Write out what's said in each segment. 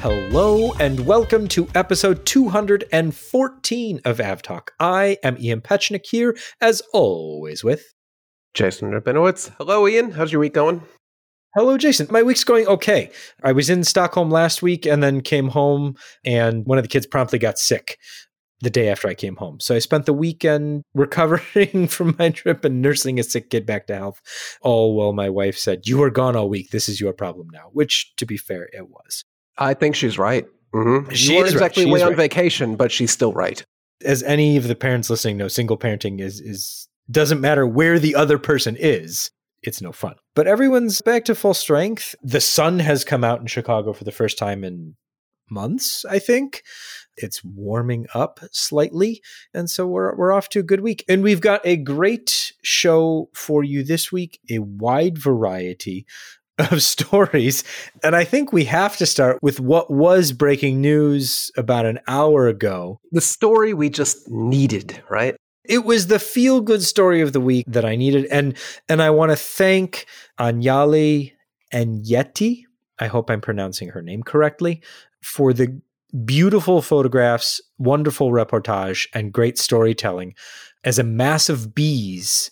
Hello and welcome to episode 214 of AvTalk. I am Ian Petchenik here, as always, with Jason Rabinowitz. Hello, Ian. How's your week going? Hello, Jason. My week's going okay. I was in Stockholm last week and then came home, and one of the kids promptly got sick the day after I came home. So I spent the weekend recovering from my trip and nursing a sick kid back to health. All while my wife said, You were gone all week. This is your problem now, which, to be fair, it was. I think she's right. Mm-hmm. She you is exactly right. She away is on right. vacation, but she's still right. As any of the parents listening know, single parenting is is doesn't matter where the other person is. It's no fun. But everyone's back to full strength. The sun has come out in Chicago for the first time in months, I think. It's warming up slightly, and so we're we're off to a good week. And we've got a great show for you this week, a wide variety of stories. And I think we have to start with what was breaking news about an hour ago. The story we just needed, right? It was the feel good story of the week that I needed. And and I want to thank Anyali and Yeti. I hope I'm pronouncing her name correctly for the beautiful photographs, wonderful reportage, and great storytelling as a mass of bees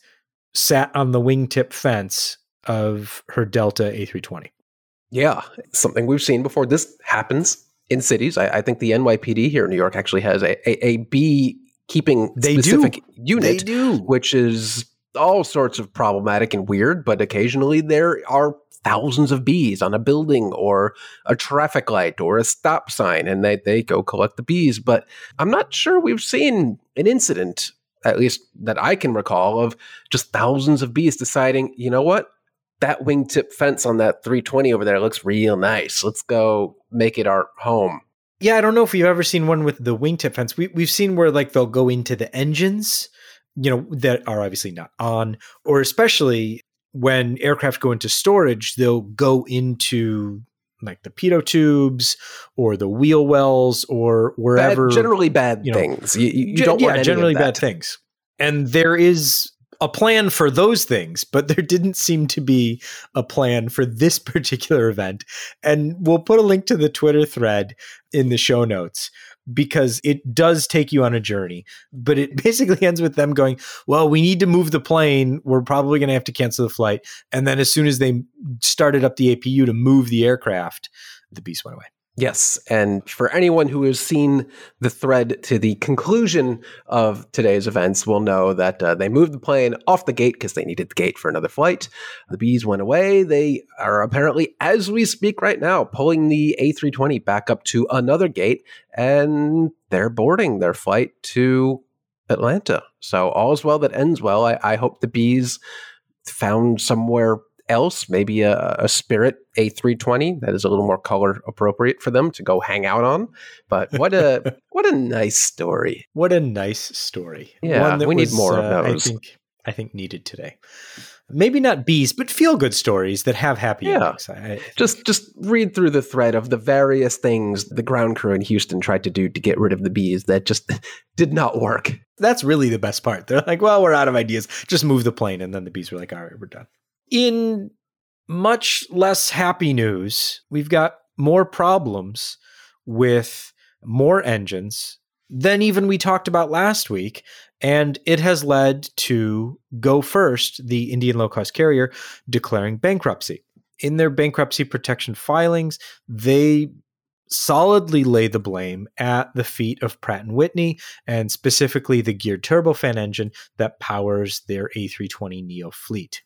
sat on the wingtip fence of her Delta A320. Yeah, something we've seen before. This happens in cities. I, I think the NYPD here in New York actually has a, a, a bee keeping They do. specific unit, do. which is all sorts of problematic and weird, but occasionally there are thousands of bees on a building or a traffic light or a stop sign and they, they go collect the bees. But I'm not sure we've seen an incident, at least that I can recall, of just thousands of bees deciding, you know what? That wingtip fence on that 320 over there looks real nice. Let's go make it our home. Yeah, I don't know if you've ever seen one with the wingtip fence. We we've seen where like they'll go into the engines, you know, that are obviously not on, or especially when aircraft go into storage, they'll go into like the pitot tubes or the wheel wells or wherever. Bad, generally bad you know, things. You, you, you don't yeah, generally bad things. And there is a plan for those things, but there didn't seem to be a plan for this particular event. And we'll put a link to the Twitter thread in the show notes because it does take you on a journey. But it basically ends with them going, Well, we need to move the plane. We're probably going to have to cancel the flight. And then as soon as they started up the APU to move the aircraft, the beast went away. Yes. And for anyone who has seen the thread to the conclusion of today's events will know that uh, they moved the plane off the gate because they needed the gate for another flight. The bees went away. They are apparently, as we speak right now, pulling the A320 back up to another gate and they're boarding their flight to Atlanta. So all's well that ends well. I, I hope the bees found somewhere else, maybe a, a Spirit A320 that is a little more color appropriate for them to go hang out on. But what a what a nice story. What a nice story. Yeah, we need more of uh, those. I think I think needed today. Maybe not bees, but feel good stories that have happy Yeah. endings. I. Just just read through the thread of the various things the ground crew in Houston tried to do to get rid of the bees that just did not work. that's really the best part. They're like, well, we're out of ideas. Just move the plane. And then the bees were like, all right, we're done. In much less happy news, we've got more problems with more engines than even we talked about last week. And it has led to Go First, the Indian low cost carrier, declaring bankruptcy. In their bankruptcy protection filings, they solidly lay the blame at the feet of Pratt and Whitney and specifically the geared turbofan engine that powers their A320 Neo fleet.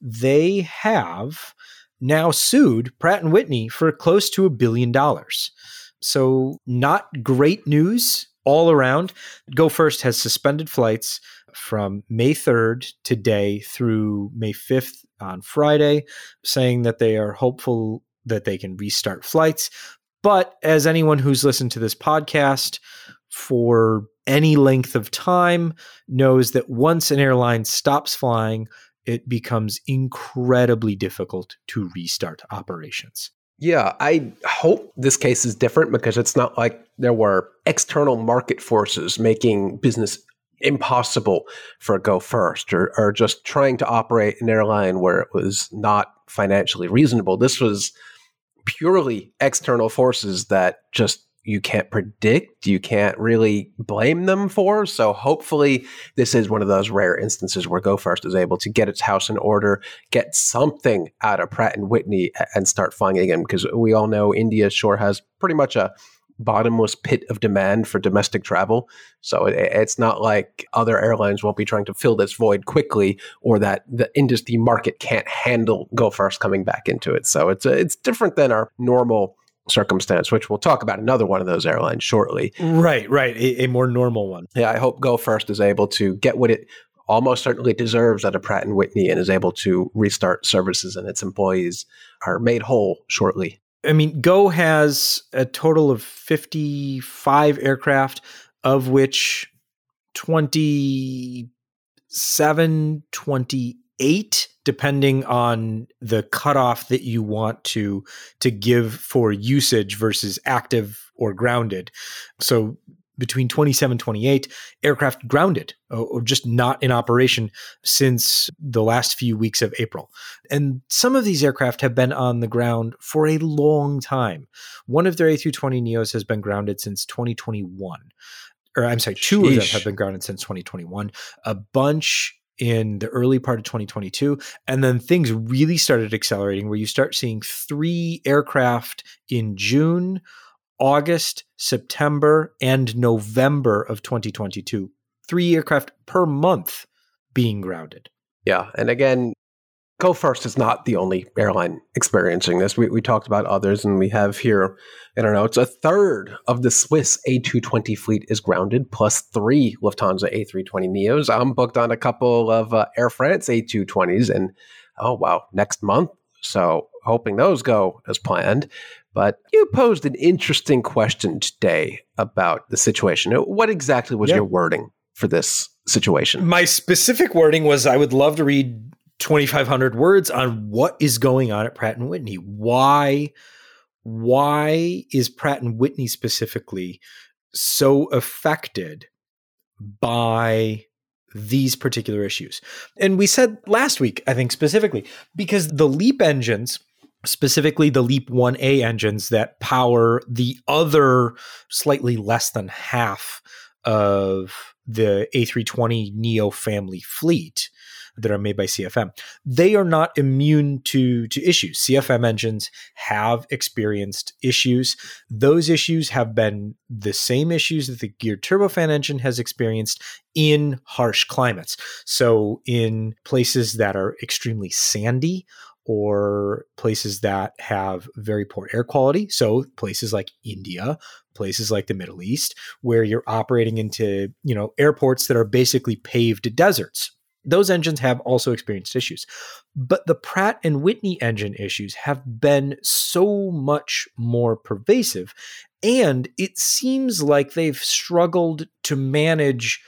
They have now sued Pratt and Whitney for close to a billion dollars. So, not great news all around. Go First has suspended flights from May 3rd today through May 5th on Friday, saying that they are hopeful that they can restart flights. But as anyone who's listened to this podcast for any length of time knows that once an airline stops flying, it becomes incredibly difficult to restart operations. Yeah, I hope this case is different because it's not like there were external market forces making business impossible for Go First or, or just trying to operate an airline where it was not financially reasonable. This was purely external forces that just you can't predict, you can't really blame them for. So hopefully, this is one of those rare instances where Go First is able to get its house in order, get something out of Pratt and Whitney, and start flying again. Because we all know India sure has pretty much a bottomless pit of demand for domestic travel. So it, it's not like other airlines won't be trying to fill this void quickly, or that the industry market can't handle Go First coming back into it. So it's it's different than our normal circumstance, which we'll talk about another one of those airlines shortly. Right, right. A, a, more normal one. Yeah, I hope Go First is able to get what it almost certainly deserves out of Pratt and Whitney and is able to restart services and its employees are made whole shortly. I mean, Go has a total of 55 aircraft, of which 27, 28 depending on the cutoff that you want to to give for usage versus active or grounded. So between 27 28 aircraft grounded uh, or just not in operation since the last few weeks of April. And some of these aircraft have been on the ground for a long time. One of their A320 Neos has been grounded since 2021. Or I'm sorry, two Sheesh. of them have been grounded since 2021. A bunch in the early part of 2022. And then things really started accelerating where you start seeing three aircraft in June, August, September, and November of 2022. Three aircraft per month being grounded. Yeah. And again, Go First is not the only airline experiencing this. We, we talked about others, and we have here in our notes a third of the Swiss A220 fleet is grounded, plus three Lufthansa A320 Neos. I'm booked on a couple of uh, Air France A220s, and oh, wow, next month. So hoping those go as planned. But you posed an interesting question today about the situation. What exactly was yeah. your wording for this situation? My specific wording was I would love to read 2500 words on what is going on at Pratt and Whitney. Why why is Pratt and Whitney specifically so affected by these particular issues? And we said last week, I think specifically, because the LEAP engines specifically the LEAP 1A engines that power the other slightly less than half of the A320 Neo family fleet that are made by CFM, they are not immune to to issues. CFM engines have experienced issues. Those issues have been the same issues that the geared turbofan engine has experienced in harsh climates. So in places that are extremely sandy or places that have very poor air quality. So places like India, places like the Middle East, where you're operating into, you know, airports that are basically paved deserts those engines have also experienced issues. But the Pratt and Whitney engine issues have been so much more pervasive. And it seems like they've struggled to manage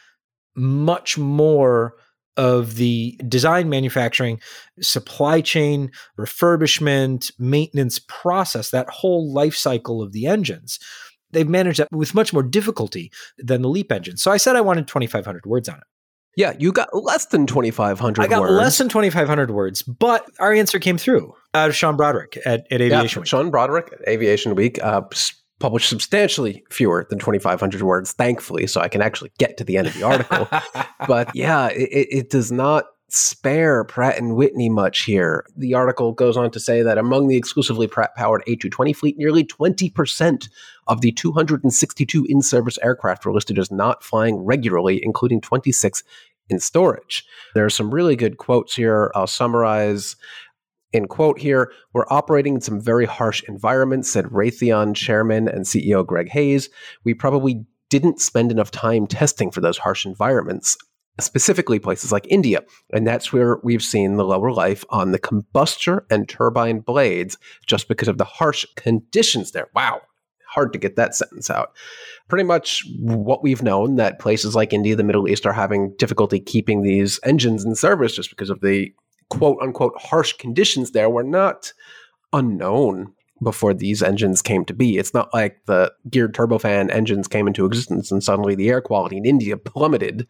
much more of the design, manufacturing, supply chain, refurbishment, maintenance process, that whole life cycle of the engines. They've managed that with much more difficulty than the LEAP engine. So I said I wanted 2,500 words on it. Yeah, you got less than 2,500 I got words. less than 2,500 words, but our answer came through out of Sean Broderick at, at Aviation yeah, Week. Sean Broderick at Aviation Week uh, published substantially fewer than 2,500 words, thankfully, so I can actually get to the end of the article. but yeah, it, it does not spare Pratt and Whitney much here. The article goes on to say that among the exclusively Pratt powered A220 fleet, nearly 20% of the 262 in service aircraft were listed as not flying regularly, including 26 in storage. There are some really good quotes here. I'll summarize in quote here, we're operating in some very harsh environments, said Raytheon chairman and CEO Greg Hayes. We probably didn't spend enough time testing for those harsh environments specifically places like India. And that's where we've seen the lower life on the combustor and turbine blades just because of the harsh conditions there. Wow. Hard to get that sentence out. Pretty much what we've known that places like India, the Middle East are having difficulty keeping these engines in service just because of the quote unquote harsh conditions there were not unknown before these engines came to be. It's not like the geared turbofan engines came into existence and suddenly the air quality in India plummeted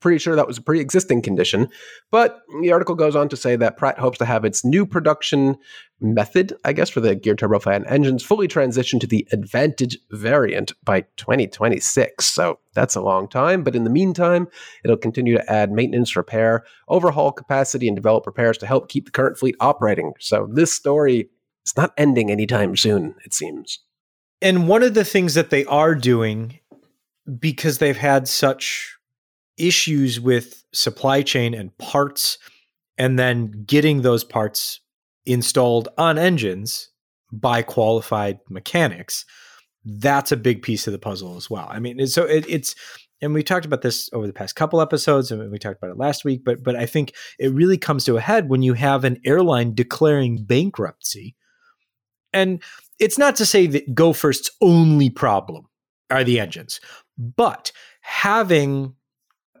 Pretty sure that was a pre existing condition. But the article goes on to say that Pratt hopes to have its new production method, I guess, for the geared turbofan engines fully transitioned to the Advantage variant by 2026. So that's a long time. But in the meantime, it'll continue to add maintenance, repair, overhaul capacity, and develop repairs to help keep the current fleet operating. So this story is not ending anytime soon, it seems. And one of the things that they are doing, because they've had such issues with supply chain and parts, and then getting those parts installed on engines by qualified mechanics. That's a big piece of the puzzle as well. I mean, so it, it's, and we talked about this over the past couple episodes, and we talked about it last week. But but I think it really comes to a head when you have an airline declaring bankruptcy, and it's not to say that Go First's only problem are the engines, but having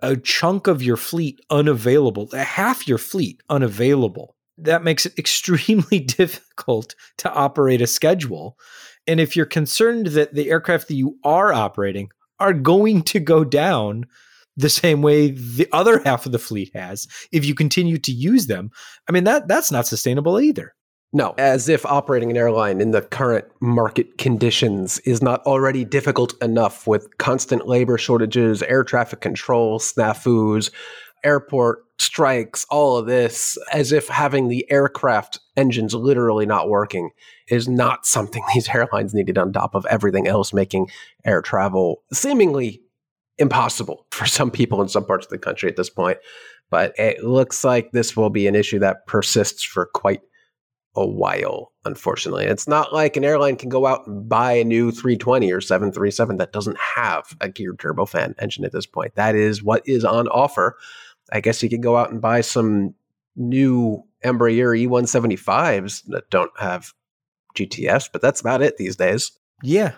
a chunk of your fleet unavailable, half your fleet unavailable. That makes it extremely difficult to operate a schedule. And if you're concerned that the aircraft that you are operating are going to go down the same way the other half of the fleet has if you continue to use them, I mean that that's not sustainable either. No, as if operating an airline in the current market conditions is not already difficult enough with constant labor shortages, air traffic control, snafus, airport strikes, all of this, as if having the aircraft engines literally not working is not something these airlines needed on top of everything else, making air travel seemingly impossible for some people in some parts of the country at this point. But it looks like this will be an issue that persists for quite a while, unfortunately. It's not like an airline can go out and buy a new 320 or 737 that doesn't have a geared turbofan engine at this point. That is what is on offer. I guess you could go out and buy some new Embraer E175s that don't have GTS, but that's about it these days. Yeah.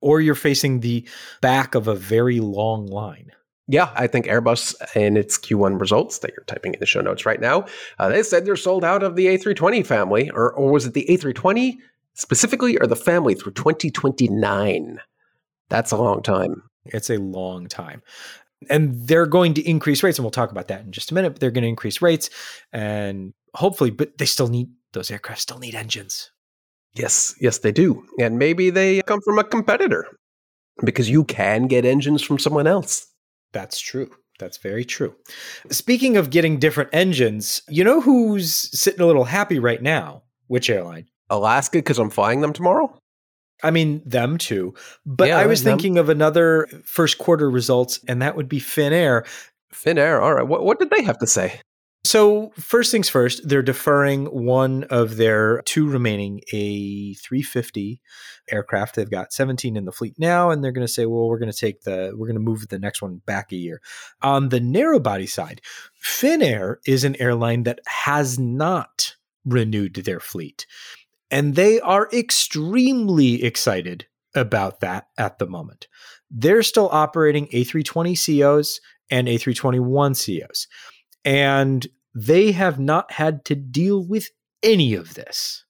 Or you're facing the back of a very long line. Yeah, I think Airbus in its Q1 results that you're typing in the show notes right now, uh, they said they're sold out of the A320 family, or, or was it the A320 specifically, or the family through 2029? That's a long time. It's a long time. And they're going to increase rates, and we'll talk about that in just a minute. But they're going to increase rates, and hopefully, but they still need those aircraft still need engines. Yes, yes, they do. And maybe they come from a competitor because you can get engines from someone else. That's true. That's very true. Speaking of getting different engines, you know who's sitting a little happy right now? Which airline? Alaska, because I'm flying them tomorrow. I mean, them too. But yeah, I was thinking of another first quarter results, and that would be Finnair. Finnair, all right. What, what did they have to say? So, first things first, they're deferring one of their two remaining A350 aircraft. They've got 17 in the fleet now, and they're going to say, well, we're going to take the, we're going to move the next one back a year. On the narrow body side, Finnair is an airline that has not renewed their fleet. And they are extremely excited about that at the moment. They're still operating A320 COs and A321 COs. And they have not had to deal with any of this.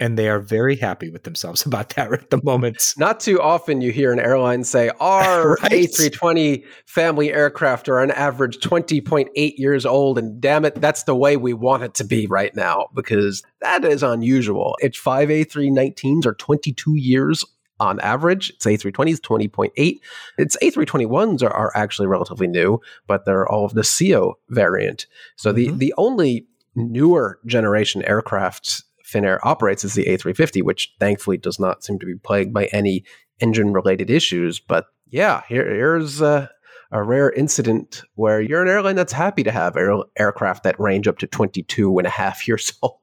And they are very happy with themselves about that at the moment. Not too often you hear an airline say, Our right? A320 family aircraft are on average 20.8 years old. And damn it, that's the way we want it to be right now because that is unusual. It's five A319s are 22 years on average. It's A320s, 20.8. Its A321s are, are actually relatively new, but they're all of the CO variant. So mm-hmm. the, the only newer generation aircraft Finnair operates is the A350, which thankfully does not seem to be plagued by any engine related issues. But yeah, here, here's a rare incident where you're an airline that's happy to have air, aircraft that range up to 22 and a half years old.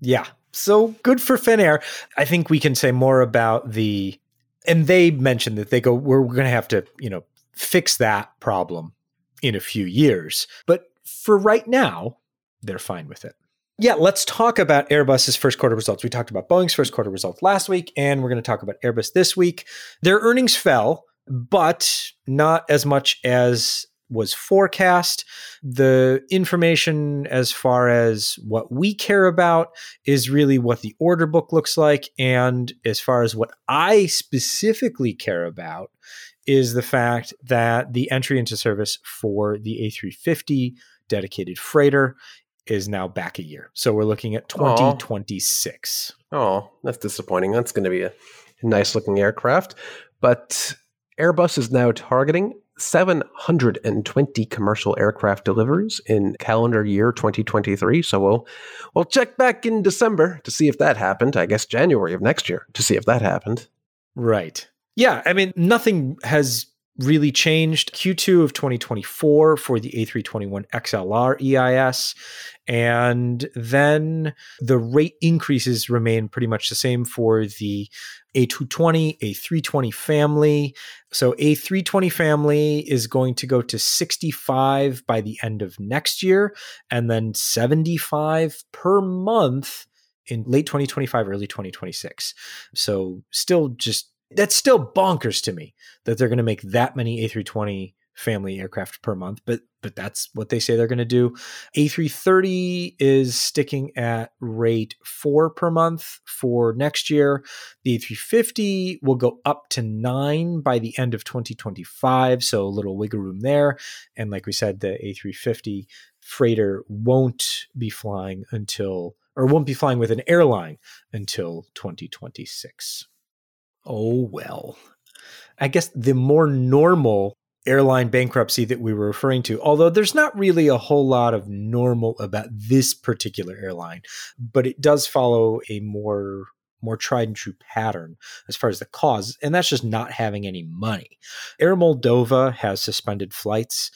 Yeah, so good for Finnair. I think we can say more about the, and they mentioned that they go, we're, we're going to have to, you know, fix that problem in a few years. But for right now, they're fine with it. Yeah, let's talk about Airbus's first quarter results. We talked about Boeing's first quarter results last week, and we're going to talk about Airbus this week. Their earnings fell, but not as much as was forecast. The information as far as what we care about is really what the order book looks like. And as far as what I specifically care about is the fact that the entry into service for the A350 dedicated freighter is now back a year. So we're looking at 2026. Oh, that's disappointing. That's going to be a nice looking aircraft. But Airbus is now targeting 720 commercial aircraft deliveries in calendar year 2023. So we'll we'll check back in December to see if that happened. I guess January of next year to see if that happened. Right. Yeah, I mean nothing has really changed. Q2 of 2024 for the A321 XLR EIS. And then the rate increases remain pretty much the same for the A220, A320 family. So A320 family is going to go to 65 by the end of next year, and then 75 per month in late 2025, early 2026. So still just that's still bonkers to me that they're going to make that many A320 family aircraft per month, but but that's what they say they're going to do. A330 is sticking at rate 4 per month for next year. The A350 will go up to 9 by the end of 2025, so a little wiggle room there. And like we said the A350 freighter won't be flying until or won't be flying with an airline until 2026. Oh, well. I guess the more normal airline bankruptcy that we were referring to, although there's not really a whole lot of normal about this particular airline, but it does follow a more more tried and true pattern as far as the cause, and that's just not having any money. Air Moldova has suspended flights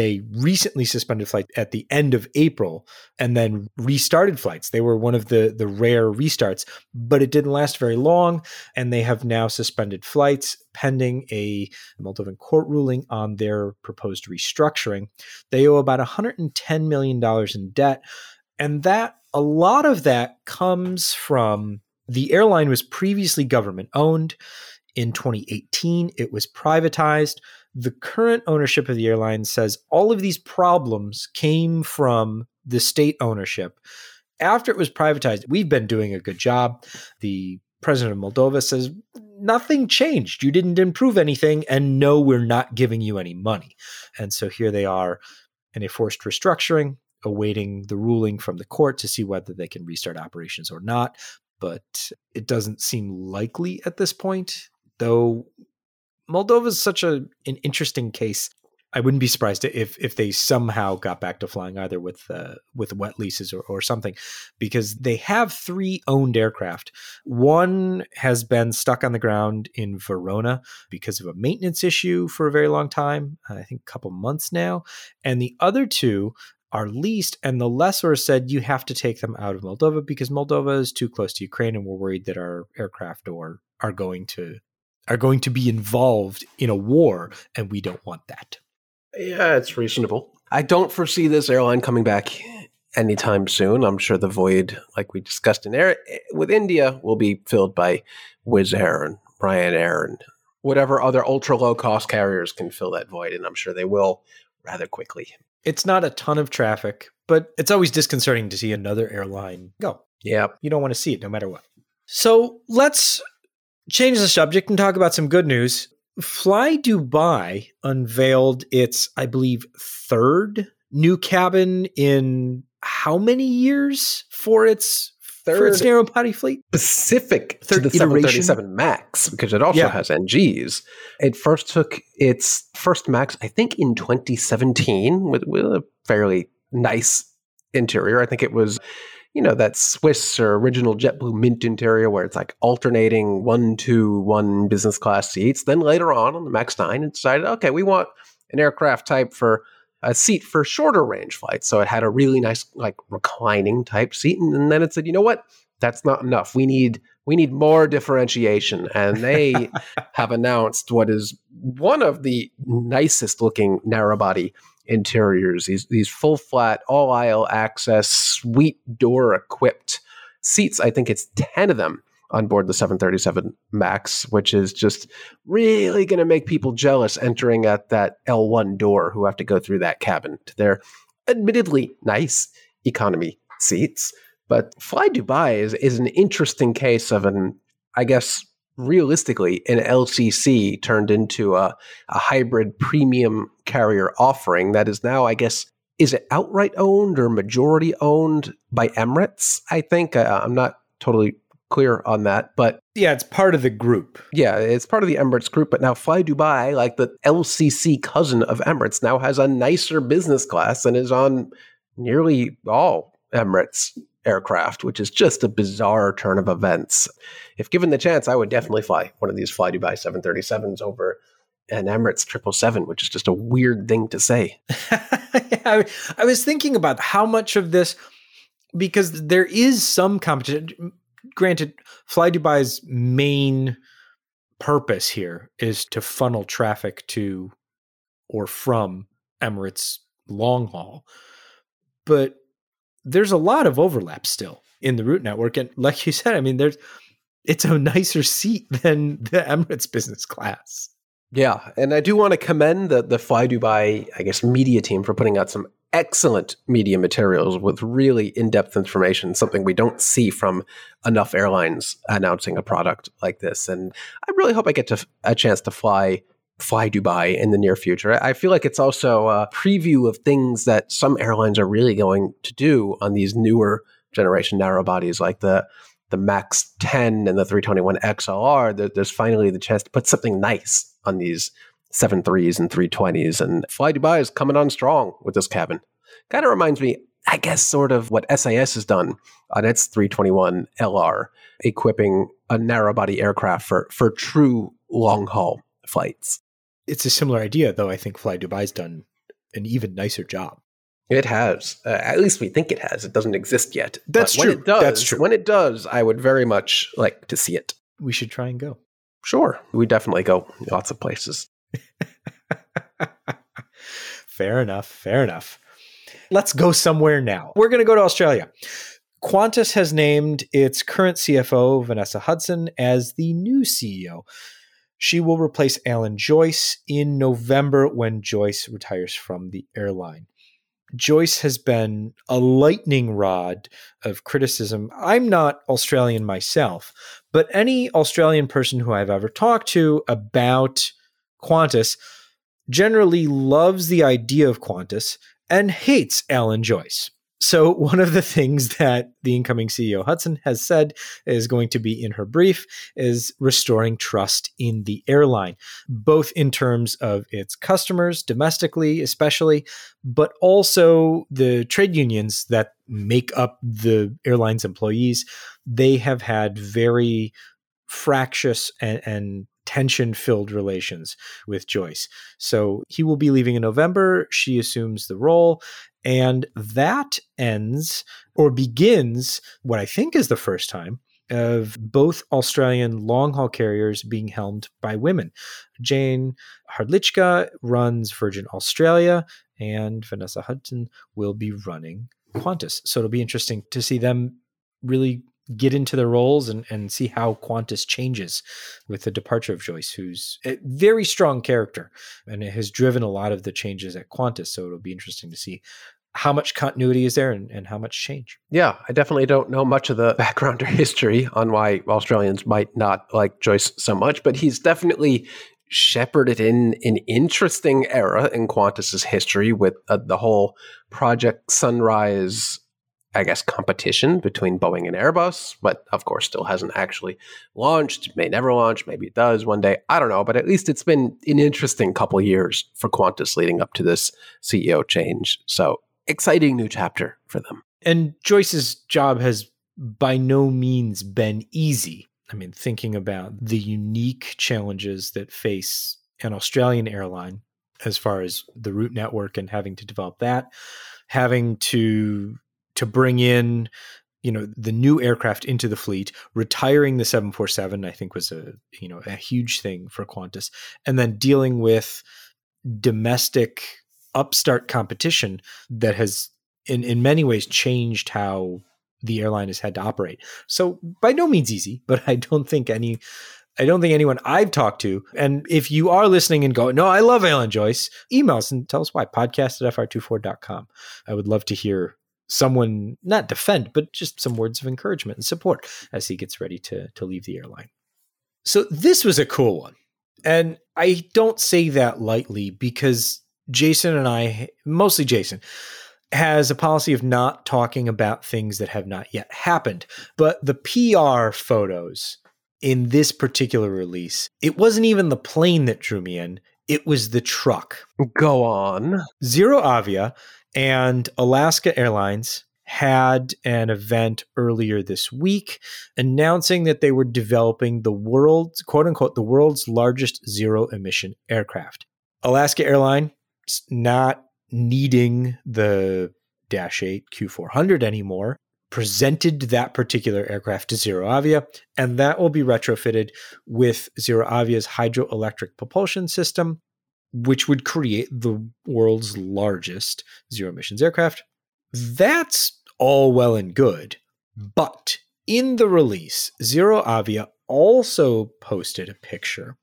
they recently suspended flights at the end of April and then restarted flights. They were one of the the rare restarts, but it didn't last very long, and they have now suspended flights pending a Moldovan court ruling on their proposed restructuring. They owe about 110 million dollars in debt, and that a lot of that comes from the airline was previously government owned. In 2018, it was privatized the current ownership of the airline says all of these problems came from the state ownership. After it was privatized, we've been doing a good job. The president of Moldova says nothing changed. You didn't improve anything, and no, we're not giving you any money. And so here they are in a forced restructuring, awaiting the ruling from the court to see whether they can restart operations or not. But it doesn't seem likely at this point, though Moldova is such a an interesting case. I wouldn't be surprised if if they somehow got back to flying either with uh, with wet leases or, or something, because they have three owned aircraft. One has been stuck on the ground in Verona because of a maintenance issue for a very long time. I think a couple months now, and the other two are leased, and the lessor said you have to take them out of Moldova because Moldova is too close to Ukraine, and we're worried that our aircraft or are going to are going to be involved in a war, and we don't want that. Yeah, it's reasonable. I don't foresee this airline coming back anytime soon. I'm sure the void, like we discussed in air with India, will be filled by Wizz Air and Ryanair and whatever other ultra low cost carriers can fill that void, and I'm sure they will rather quickly. It's not a ton of traffic, but it's always disconcerting to see another airline go. Yeah. You don't want to see it no matter what. So let's change the subject and talk about some good news. Fly Dubai unveiled its, I believe, third new cabin in how many years for its third for its narrow body fleet? Specific third to the iteration? 737 Max because it also yeah. has NGs. It first took its first Max, I think, in 2017 with, with a fairly nice interior. I think it was you know, that Swiss or original JetBlue Mint interior where it's like alternating one, two, one business class seats. Then later on on the MAX 9, it decided, okay, we want an aircraft type for a seat for shorter range flights. So it had a really nice, like reclining type seat. And, and then it said, you know what? That's not enough. We need we need more differentiation. And they have announced what is one of the nicest looking narrow body interiors, these these full flat, all aisle access, suite door equipped seats. I think it's 10 of them on board the 737 MAX, which is just really going to make people jealous entering at that L1 door who have to go through that cabin to their admittedly nice economy seats. But Fly Dubai is, is an interesting case of an, I guess, realistically an LCC turned into a, a hybrid premium carrier offering that is now, I guess, is it outright owned or majority owned by Emirates? I think uh, I'm not totally clear on that, but yeah, it's part of the group. Yeah, it's part of the Emirates group, but now Fly Dubai, like the LCC cousin of Emirates, now has a nicer business class and is on nearly all Emirates aircraft, which is just a bizarre turn of events. If given the chance, I would definitely fly one of these Fly Dubai 737s over an Emirates 777, which is just a weird thing to say. I, was thinking about how much of this, because there is some competition. Granted, Fly Dubai's main purpose here is to funnel traffic to or from Emirates long haul. But there's a lot of overlap still in the route network. And like you said, I mean, there's it's a nicer seat than the Emirates business class. Yeah, and I do want to commend the the Fly Dubai, I guess, media team for putting out some excellent media materials with really in-depth information, something we don't see from enough airlines announcing a product like this. And I really hope I get to a chance to fly fly Dubai in the near future. I feel like it's also a preview of things that some airlines are really going to do on these newer generation narrow bodies like the the Max 10 and the 321 XLR. There, there's finally the chance to put something nice on these 73s and 320s. And Fly Dubai is coming on strong with this cabin. Kind of reminds me, I guess, sort of what SAS has done on its 321 LR, equipping a narrow body aircraft for, for true long haul flights it's a similar idea, though. I think Fly Dubai's done an even nicer job. It has. Uh, at least we think it has. It doesn't exist yet. That's true. Does, That's true. When it does, I would very much like to see it. We should try and go. Sure. We definitely go lots of places. fair enough. Fair enough. Let's go somewhere now. We're going to go to Australia. Qantas has named its current CFO, Vanessa Hudson, as the new CEO. She will replace Alan Joyce in November when Joyce retires from the airline. Joyce has been a lightning rod of criticism. I'm not Australian myself, but any Australian person who I've ever talked to about Qantas generally loves the idea of Qantas and hates Alan Joyce. So, one of the things that the incoming CEO Hudson has said is going to be in her brief is restoring trust in the airline, both in terms of its customers, domestically especially, but also the trade unions that make up the airline's employees. They have had very fractious and, and tension filled relations with Joyce. So he will be leaving in November. She assumes the role. And that ends or begins what I think is the first time of both Australian long haul carriers being helmed by women. Jayne Hrdlicka runs Virgin Australia, and Vanessa Hudson will be running Qantas. So it'll be interesting to see them really get into their roles and, and see how Qantas changes with the departure of Joyce, who's a very strong character and it has driven a lot of the changes at Qantas. So it'll be interesting to see how much continuity is there and, and how much change. Yeah, I definitely don't know much of the background or history on why Australians might not like Joyce so much, but he's definitely shepherded in an interesting era in Qantas's history with uh, the whole Project Sunrise I guess, competition between Boeing and Airbus, but of course still hasn't actually launched, may never launch, maybe it does one day. I don't know, but at least it's been an interesting couple years for Qantas leading up to this CEO change. So exciting new chapter for them. And Joyce's job has by no means been easy. I mean, thinking about the unique challenges that face an Australian airline as far as the route network and having to develop that, having to to bring in you know the new aircraft into the fleet retiring the 747 i think was a you know a huge thing for qantas and then dealing with domestic upstart competition that has in in many ways changed how the airline has had to operate so by no means easy but i don't think any I don't think anyone I've talked to, and if you are listening and go, no, I love Alan Joyce, email us and tell us why. Podcast at fr24.com. I would love to hear someone not defend, but just some words of encouragement and support as he gets ready to to leave the airline. So this was a cool one. And I don't say that lightly because Jason and I, mostly Jason, has a policy of not talking about things that have not yet happened. But the PR photos in this particular release, it wasn't even the plane that drew me in, it was the truck. Go on. ZeroAvia and Alaska Airlines had an event earlier this week announcing that they were developing the world's quote unquote the world's largest zero emission aircraft. Alaska Airlines not needing the Dash 8 Q400 anymore presented that particular aircraft to ZeroAvia, and that will be retrofitted with ZeroAvia's hydroelectric propulsion system, which would create the world's largest zero emissions aircraft. That's all well and good. But in the release, ZeroAvia also posted a picture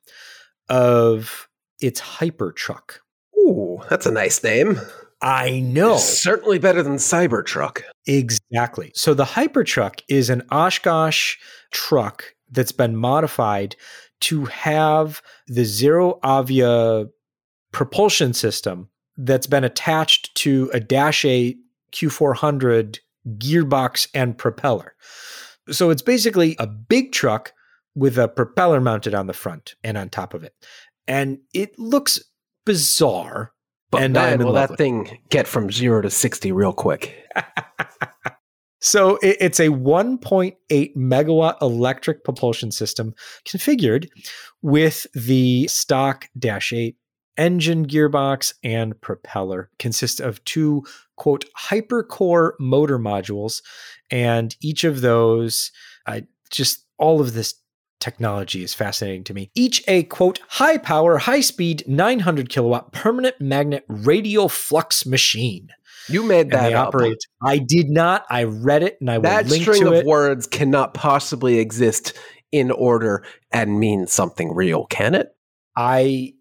of its Hypertruck. Ooh, that's a nice name. I know. Certainly better than Cybertruck. Exactly. So the Hypertruck is an Oshkosh truck that's been modified to have the ZeroAvia propulsion system that's been attached to a Dash 8 Q400 gearbox and propeller. So it's basically a big truck with a propeller mounted on the front and on top of it. And it looks bizarre. But and man, will that thing get from zero to 60 real quick? So it- it's a 1.8 megawatt electric propulsion system configured with the stock Dash 8 engine gearbox and propeller. Consists of two quote hypercore motor modules, and each of those, I just all of this technology is fascinating to me. Each a quote high power, high speed, 900 kilowatt permanent magnet radial flux machine. You made that up. operate. I did not. I read it and I will That link string to of it. words cannot possibly exist in order and mean something real, can it? I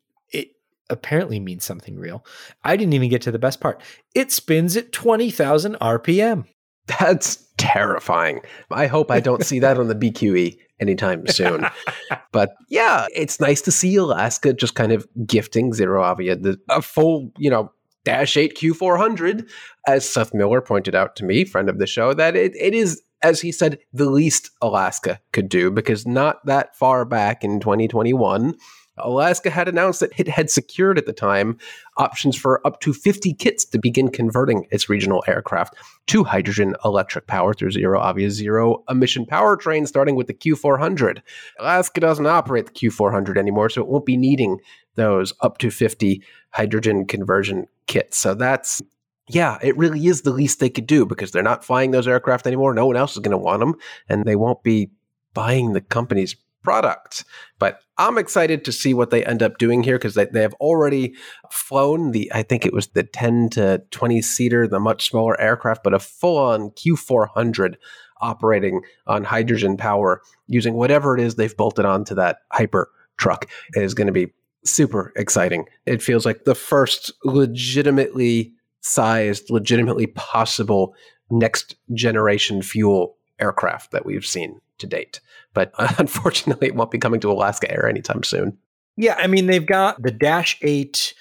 apparently means something real. I didn't even get to the best part. It spins at 20,000 RPM. That's terrifying. I hope I don't see that on the BQE anytime soon. but yeah, it's nice to see Alaska just kind of gifting ZeroAvia the, a full, you know, Dash 8 Q400. As Seth Miller pointed out to me, friend of the show, that it, it is, as he said, the least Alaska could do because not that far back in 2021, Alaska had announced that it had secured at the time options for up to 50 kits to begin converting its regional aircraft to hydrogen electric power through ZeroAvia's zero emission powertrain, starting with the Q400. Alaska doesn't operate the Q400 anymore, so it won't be needing those up to 50 hydrogen conversion kits. So that's, yeah, it really is the least they could do because they're not flying those aircraft anymore. No one else is going to want them, and they won't be buying the company's product. But I'm excited to see what they end up doing here because they, they have already flown the, I think it was the 10 to 20 seater, the much smaller aircraft, but a full on Q400 operating on hydrogen power using whatever it is they've bolted onto that hyper truck is going to be super exciting. It feels like the first legitimately sized, legitimately possible next generation fuel aircraft that we've seen to date. But unfortunately, it won't be coming to Alaska Air anytime soon. Yeah, I mean they've got the Dash 8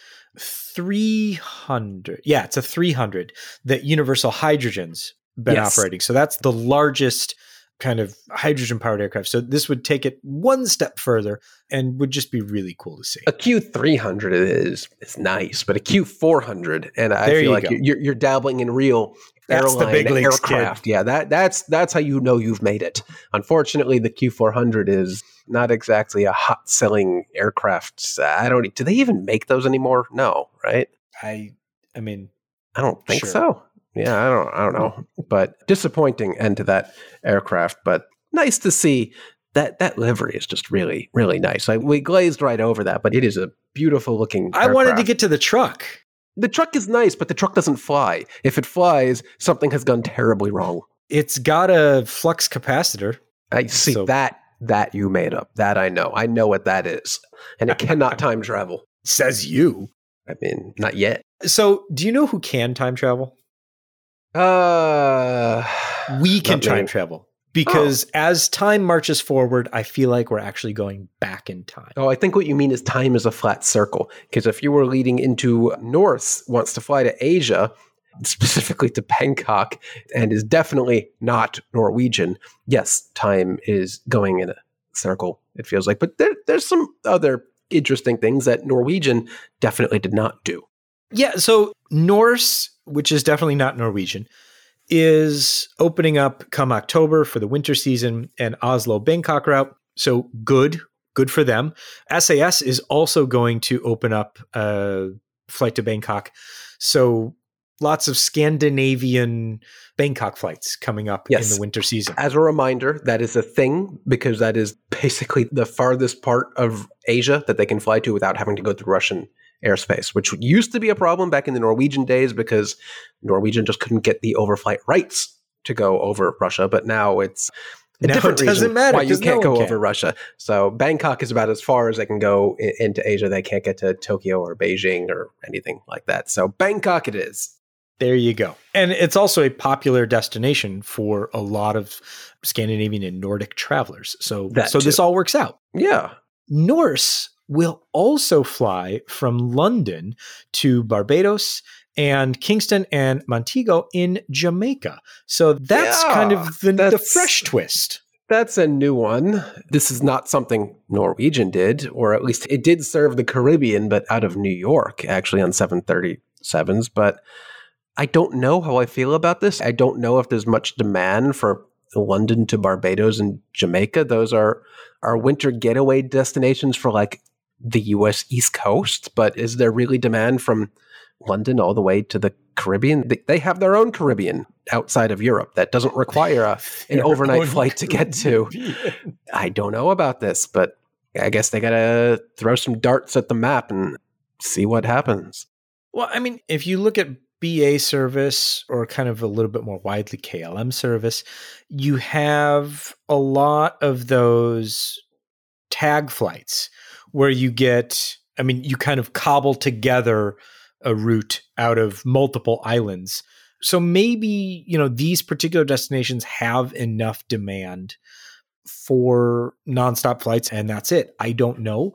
300. Yeah, it's a 300 that Universal Hydrogen's been Yes. operating. So that's the largest kind of hydrogen powered aircraft. So this would take it one step further and would just be really cool to see. A Q300 is is nice, but a Q400, and I There feel you like you're you're dabbling in real That's the airline big leagues, kid. aircraft. Yeah, that that's that's how you know you've made it. Unfortunately, the Q400 is not exactly a hot selling aircraft. I don't. Do they even make those anymore? No, right? I I mean I don't think Sure. so. Yeah, I don't I don't know. But disappointing end to that aircraft, but nice to see that that livery is just really really nice. Like we glazed right over that, but it is a beautiful looking I wanted to get to the truck. The truck is nice, but the truck doesn't fly. If it flies, something has gone terribly wrong. It's got a flux capacitor. I see So- that that you made up. That I know. I know what that is. And it cannot time travel. Says you. I mean, not yet. So, do you know who can time travel? Uh We can time me. travel. Because as time marches forward, I feel like we're actually going back in time. Oh, I think what you mean is time is a flat circle. Because if you were leading into Norse, wants to fly to Asia, specifically to Bangkok, and is definitely not Norwegian, yes, time is going in a circle, it feels like. But there, there's some other interesting things that Norwegian definitely did not do. Yeah, so Norse, which is definitely not Norwegian, is opening up come October for the winter season and Oslo Bangkok route. So good, good for them. SAS is also going to open up a flight to Bangkok. So lots of Scandinavian Bangkok flights coming up yes. in the winter season. As a reminder, that is a thing because that is basically the farthest part of Asia that they can fly to without having to go through Russian airspace, which used to be a problem back in the Norwegian days because Norwegian just couldn't get the overflight rights to go over Russia. But now it's a now different it doesn't matter why you can't no go over Russia. So Bangkok is about as far as they can go in, into Asia. They can't get to Tokyo or Beijing or anything like that. So Bangkok it is. There you go. And it's also a popular destination for a lot of Scandinavian and Nordic travelers. So that so too. this all works out. Yeah. Norse will also fly from London to Barbados and Kingston and Montego in Jamaica. So that's yeah, kind of the, the fresh twist. That's a new one. This is not something Norwegian did, or at least it did serve the Caribbean, but out of New York, actually on 737s. But I don't know how I feel about this. I don't know if there's much demand for London to Barbados and Jamaica. Those are our winter getaway destinations for like the US East Coast, but is there really demand from London all the way to the Caribbean? They have their own Caribbean outside of Europe that doesn't require a, an overnight flight to get to. I don't know about this, but I guess they got to throw some darts at the map and see what happens. Well, I mean, if you look at BA service or kind of a little bit more widely KLM service, you have a lot of those tag flights where you get, I mean, you kind of cobble together a route out of multiple islands. So maybe, you know, these particular destinations have enough demand for nonstop flights and that's it. I don't know.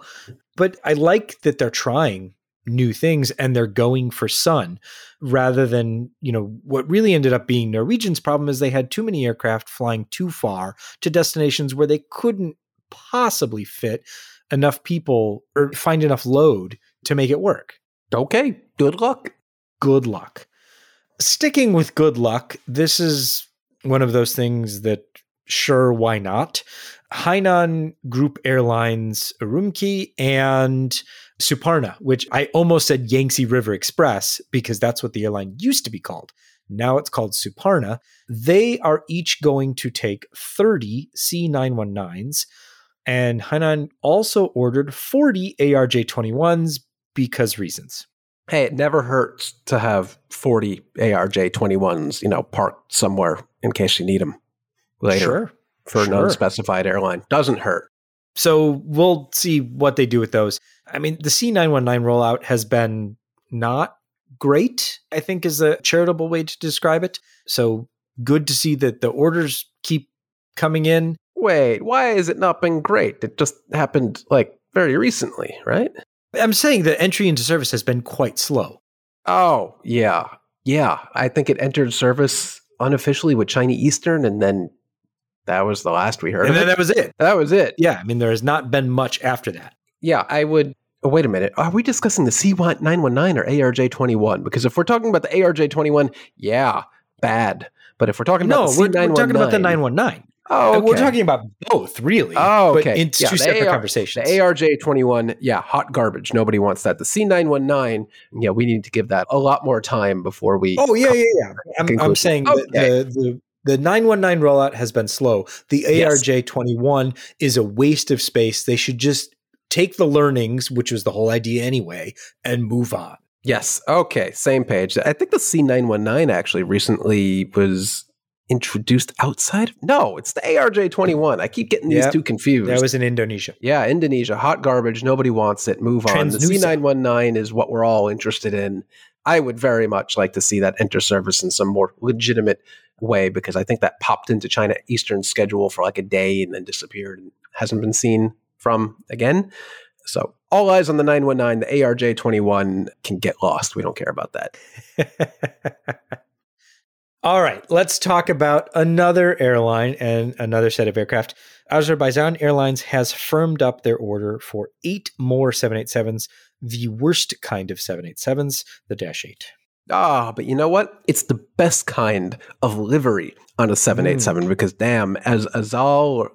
But I like that they're trying new things and they're going for sun rather than, you know, what really ended up being Norwegian's problem is they had too many aircraft flying too far to destinations where they couldn't possibly fit enough people or find enough load to make it work. Okay, good luck. Good luck. Sticking with good luck, this is one of those things that sure, why not? Hainan Group Airlines Urumqi and Suparna, which I almost said Yangtze River Express because that's what the airline used to be called. Now it's called Suparna. They are each going to take 30 C919s and Hainan also ordered 40 ARJ 21s because reasons. Hey, it never hurts to have 40 ARJ 21s, you know, parked somewhere in case you need them later sure, for sure. an unspecified airline. Doesn't hurt. So we'll see what they do with those. I mean, the C919 rollout has been not great, I think is a charitable way to describe it. So good to see that the orders keep coming in. Wait, why has it not been great? It just happened like very recently, right? I'm saying that entry into service has been quite slow. Oh, yeah. Yeah. I think it entered service unofficially with China Eastern and then that was the last we heard. And then that was it. That was it. Yeah. I mean, there has not been much after that. Yeah. I would. Oh, wait a minute. Are we discussing the C919 or ARJ21? Because if we're talking about the ARJ21, yeah, bad. But if we're talking about no, the we're, we're talking about the 919. Oh, okay. we're talking about both, really. Oh, okay. But it's yeah, two separate AR, conversations. The ARJ twenty one, yeah, hot garbage. Nobody wants that. The C nine one nine, yeah, we need to give that a lot more time before we. Oh yeah, yeah, yeah. I'm, I'm, saying okay. the, the the 919 rollout has been slow. The ARJ 21 is a waste of space. They should just take the learnings, which was the whole idea anyway, and move on. Yes. Okay. Same page. I think the C919 actually recently was introduced outside? No, it's the ARJ 21. I keep getting these yep. two confused. That was in Indonesia. Yeah, Indonesia. Hot garbage. Nobody wants it. Move on. The C919 is what we're all interested in. I would very much like to see that enter service in some more legitimate way because I think that popped into China Eastern schedule for like a day and then disappeared and hasn't been seen from again. So all eyes on the 919. The ARJ 21 can get lost. We don't care about that. All right, let's talk about another airline and another set of aircraft. Azerbaijan Airlines has firmed up their order for eight more 787s, the worst kind of 787s, the Dash 8. Ah, but you know what? It's the best kind of livery on a 787 mm. because damn, as Azal,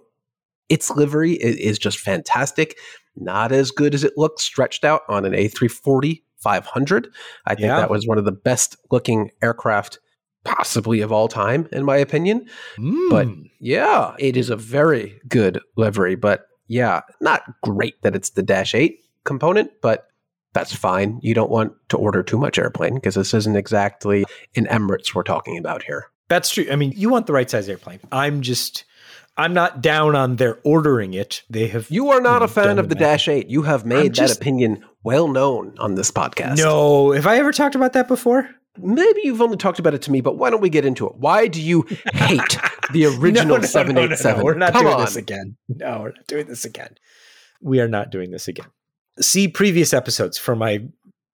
its livery is just fantastic. Not as good as it looks stretched out on an A340 500. I think yeah. that was one of the best looking aircraft possibly of all time, in my opinion. Mm. But yeah, it is a very good livery. But yeah, not great that it's the Dash 8 component, but that's fine. You don't want to order too much airplane because this isn't exactly an Emirates we're talking about here. That's true. I mean, you want the right size airplane. I'm just I'm not down on their ordering it. They have You are not a fan of the Dash 8. You have made just, that opinion well known on this podcast. No, have I ever talked about that before? Maybe you've only talked about it to me, but why don't we get into it? Why do you hate the original no, no, 787? No, we're not Come doing on. this again. No, we're not doing this again. We are not doing this again. See previous episodes for my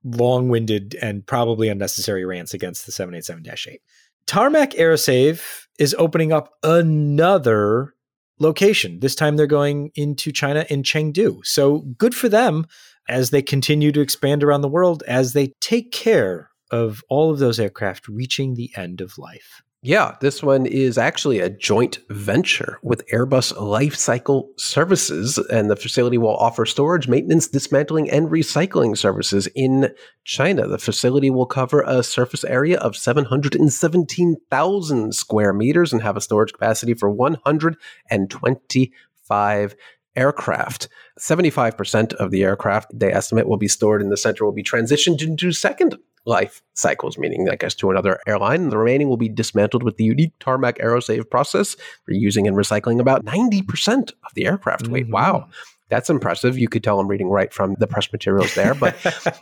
long winded and probably unnecessary rants against the 787 8. Tarmac Aerosave is opening up another location. This time they're going into China in Chengdu. So good for them as they continue to expand around the world as they take care of all of those aircraft reaching the end of life. Yeah, this one is actually a joint venture with Airbus Lifecycle Services, and the facility will offer storage, maintenance, dismantling, and recycling services in China. The facility will cover a surface area of 717,000 square meters and have a storage capacity for 125 aircraft. 75% of the aircraft they estimate will be stored in the center will be transitioned into second life cycles, meaning, I guess, to another airline. The remaining will be dismantled with the unique Tarmac Aerosave process, reusing and recycling about 90% of the aircraft weight. Mm-hmm. Wow. That's impressive. You could tell I'm reading right from the press materials there. But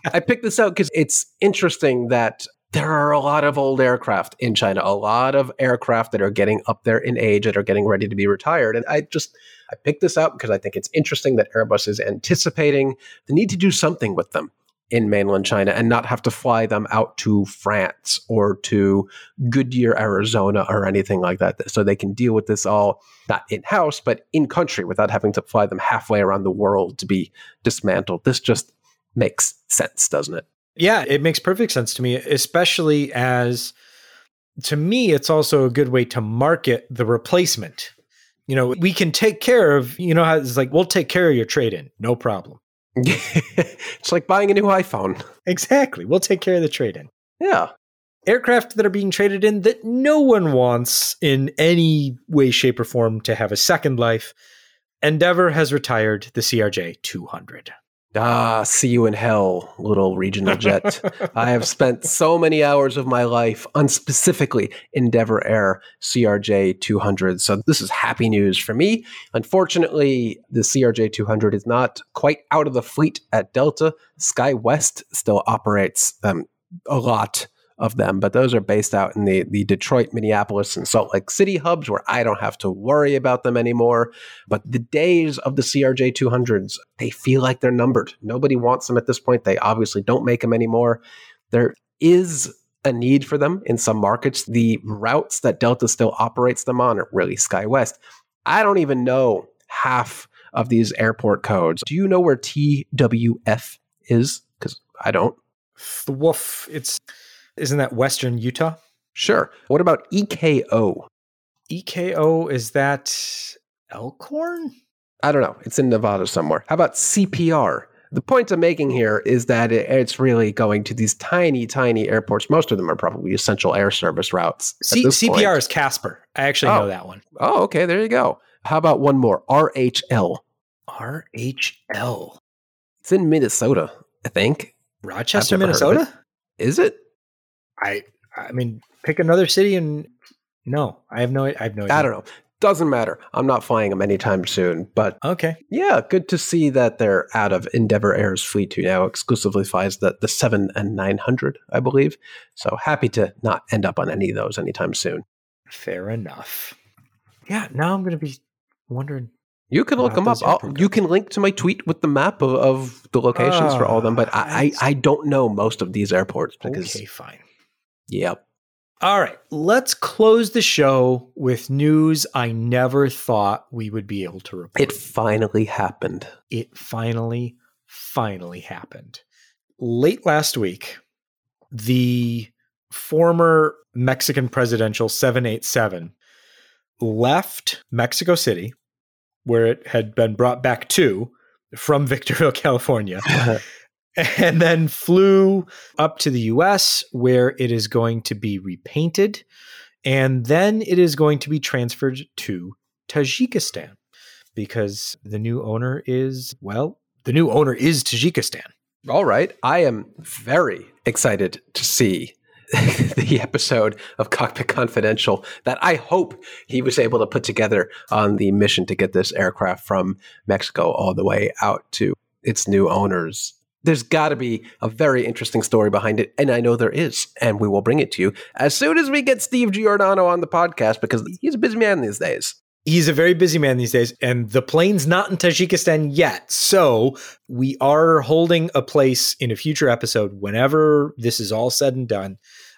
I picked this out because it's interesting that there are a lot of old aircraft in China, a lot of aircraft that are getting up there in age that are getting ready to be retired. And I just, I picked this up because I think it's interesting that Airbus is anticipating the need to do something with them in mainland China and not have to fly them out to France or to Goodyear, Arizona, or anything like that. So they can deal with this all not in house, but in country without having to fly them halfway around the world to be dismantled. This just makes sense, doesn't it? Yeah, it makes perfect sense to me, especially as to me, it's also a good way to market the replacement. You know, we can take care of, you know, how it's like, we'll take care of your trade in, no problem. it's like buying a new iPhone. Exactly. We'll take care of the trade in. Yeah. Aircraft that are being traded in that no one wants in any way, shape, or form to have a second life. Endeavor has retired the CRJ 200. Ah, see you in hell, little regional jet. I have spent so many hours of my life on specifically Endeavor Air CRJ 200. So this is happy news for me. Unfortunately, the CRJ 200 is not quite out of the fleet at Delta. SkyWest still operates um, a lot of them, but those are based out in the, the Detroit, Minneapolis, and Salt Lake City hubs where I don't have to worry about them anymore. But the days of the CRJ 200s, they feel like they're numbered. Nobody wants them at this point. They obviously don't make them anymore. There is a need for them in some markets. The routes that Delta still operates them on are really SkyWest. I don't even know half of these airport codes. Do you know where TWF is? Because I don't. Woof. It's isn't that Western Utah? Sure. What about EKO? EKO is that Elkhorn? I don't know. It's in Nevada somewhere. How about CPR? The point I'm making here is that it's really going to these tiny, tiny airports. Most of them are probably essential air service routes. C- CPR point. is Casper. I actually oh. know that one. Oh, okay. There you go. How about one more? RHL. RHL. It's in Minnesota, I think. Rochester, Minnesota? Is it? I I mean, pick another city and no, I have no I have no idea. I don't know. Doesn't matter. I'm not flying them anytime soon. But okay, yeah, good to see that they're out of Endeavor Air's fleet who now exclusively flies the the seven and nine hundred, I believe. So happy to not end up on any of those anytime soon. Fair enough. Yeah, now I'm going to be wondering. You can look them up. those I'll, airport you can link to my tweet with the map of, of the locations for all of them, but I, I, Ah, I don't know most of these airports because, Okay, fine. Yep. All right, let's close the show with news I never thought we would be able to report. It finally happened. it finally, finally happened. Late last week, the former Mexican presidential 787 left Mexico City, where it had been brought back to from Victorville, California, and then flew up to the US, where it is going to be repainted. And then it is going to be transferred to Tajikistan because the new owner is, well, the new owner is Tajikistan. All right. I am very excited to see the episode of Cockpit Confidential that I hope he was able to put together on the mission to get this aircraft from Mexico all the way out to its new owners. There's got to be a very interesting story behind it, and I know there is, and we will bring it to you as soon as we get Steve Giordano on the podcast because he's a busy man these days. He's a very busy man these days, and the plane's not in Tajikistan yet. So we are holding a place in a future episode whenever this is all said and done.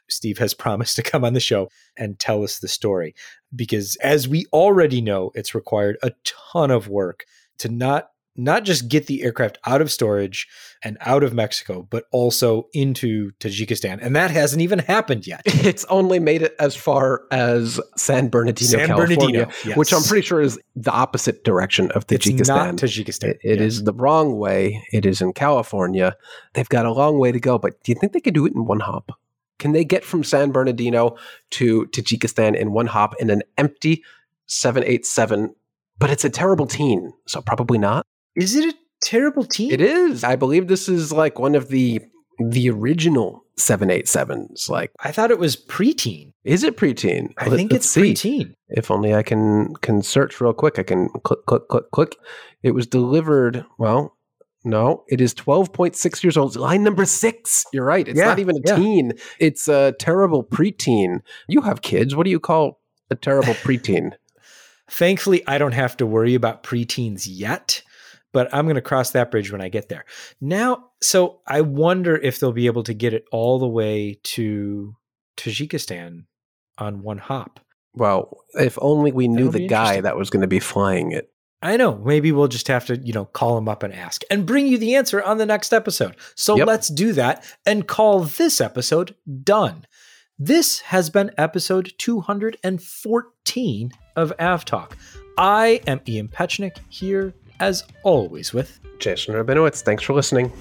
Steve has promised to come on the show and tell us the story because, as we already know, it's required a ton of work to not not just get the aircraft out of storage and out of Mexico, but also into Tajikistan, and that hasn't even happened yet. It's only made it as far as San Bernardino, San California, Bernardino, yes. which I'm pretty sure is the opposite direction of Tajikistan. It's not Tajikistan. It- it Yeah. is the wrong way. It is in California. They've got a long way to go, but do you think they could do it in one hop? Can they get from San Bernardino to Tajikistan in one hop in an empty 787? But it's a terrible teen, so probably not. Is it a terrible team? It is. I believe this is like one of the the original 787s. Like, I thought it was preteen. is it preteen? I Let- think it's see. preteen. If only I can can search real quick. I can click, click, click, click. It was delivered. Well, no, it is twelve point six years old. Line number six. You're right. It's Yeah, not even a yeah. teen. It's a terrible preteen. You have kids. What do you call a terrible preteen? Thankfully, I don't have to worry about preteens yet, but I'm going to cross that bridge when I get there. Now, so I wonder if they'll be able to get it all the way to Tajikistan on one hop. Well, if only we knew the guy that was going to be flying it. I know. Maybe we'll just have to, you know, call him up and ask and bring you the answer on the next episode. So Yep. let's do that and call this episode done. This has been episode 214 of AvTalk. I am Ian Petchenik here, as always, with Jason Rabinowitz, thanks for listening.